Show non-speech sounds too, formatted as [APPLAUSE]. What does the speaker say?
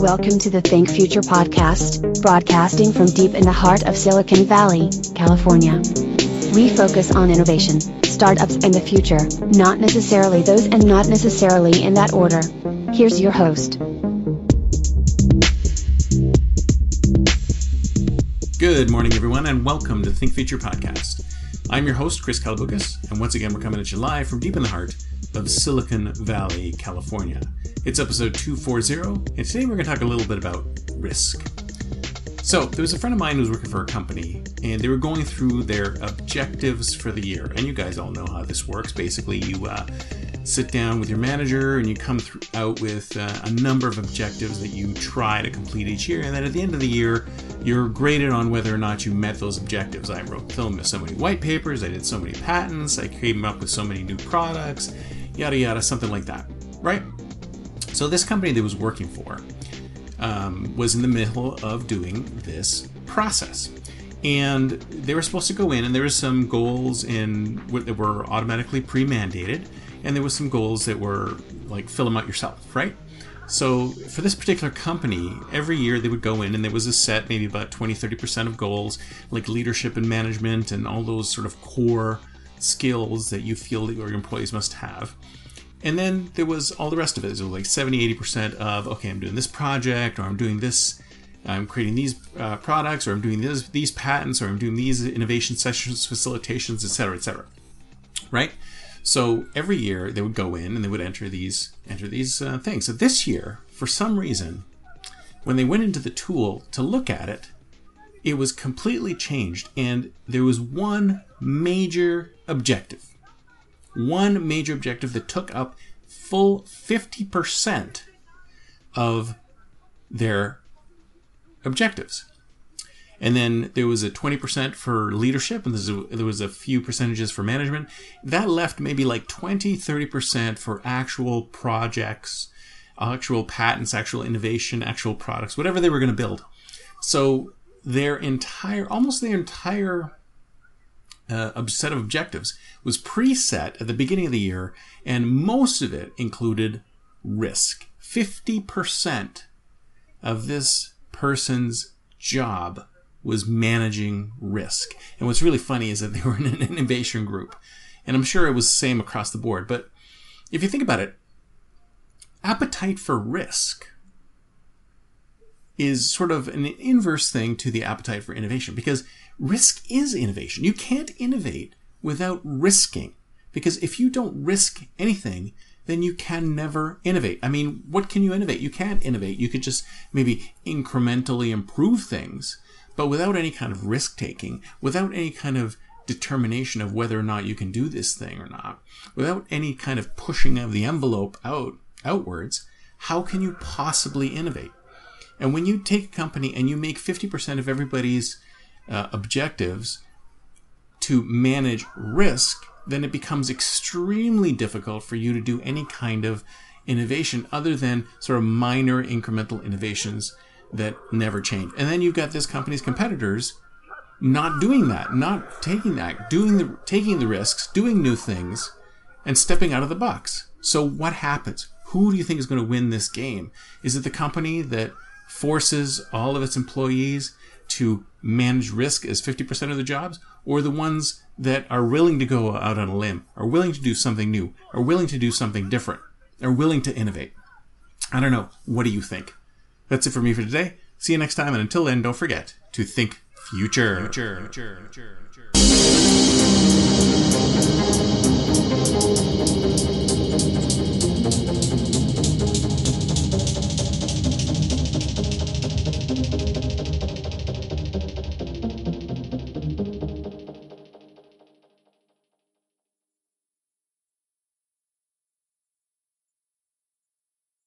Welcome to the Think Future podcast, broadcasting from deep in the heart of Silicon Valley, California. We focus on innovation, startups, and the future, not necessarily those and not necessarily in that order. Here's your host. Good morning, everyone, and welcome to Think Future podcast. I'm your host, Chris Kalaboukis, and once again, we're coming at you live from deep in the heart of Silicon Valley, California. It's episode 240, and today we're going to talk a little bit about risk. So, there was a friend of mine who was working for a company, and they were going through their objectives for the year. And you guys all know how this works. Basically, you uh, sit down with your manager and you come through, out with uh, a number of objectives that you try to complete each year. And then at the end of the year, you're graded on whether or not you met those objectives. I wrote film so many white papers, I did so many patents, I came up with so many new products, yada yada, something like that, right? So this company that was working for um, was in the middle of doing this process. And they were supposed to go in, and there were some goals in that were automatically pre-mandated, and there was some goals that were like fill them out yourself, right? So for this particular company, every year they would go in and there was a set, maybe about 20, 30% of goals, like leadership and management and all those sort of core skills that you feel that your employees must have. And then there was all the rest of it. So like 70, 80% of, okay, I'm doing this project or I'm doing this, I'm creating these uh, products or I'm doing this, these patents or I'm doing these innovation sessions, facilitations, etc., etc. Right? So every year they would go in and they would enter these enter these uh, things. So this year, for some reason, when they went into the tool to look at it, it was completely changed, and there was one major objective one major objective that took up full 50% of their objectives. And then there was a 20% for leadership, and there was a few percentages for management. That left maybe like 20, 30% for actual projects, actual patents, actual innovation, actual products, whatever they were going to build. So their entire, almost their entire uh, set of objectives was preset at the beginning of the year, and most of it included risk. 50% of this person's job was managing risk. And what's really funny is that they were in an [LAUGHS] innovation group. And I'm sure it was the same across the board. But if you think about it, appetite for risk is sort of an inverse thing to the appetite for innovation because risk is innovation. You can't innovate without risking because if you don't risk anything, then you can never innovate. I mean, what can you innovate? You can't innovate. You could just maybe incrementally improve things, but without any kind of risk taking, without any kind of determination of whether or not you can do this thing or not, without any kind of pushing of the envelope out outwards, how can you possibly innovate? And when you take a company and you make 50% of everybody's uh, objectives to manage risk, then it becomes extremely difficult for you to do any kind of innovation other than sort of minor incremental innovations that never change. And then you've got this company's competitors not doing that, not taking that, doing the taking the risks, doing new things, and stepping out of the box. So what happens? Who do you think is going to win this game? Is it the company that forces all of its employees to manage risk as 50% of the jobs, or the ones that are willing to go out on a limb, are willing to do something new, are willing to do something different, are willing to innovate? I don't know. What do you think? That's it for me for today. See you next time, and until then, don't forget to think future. future, future, future, future.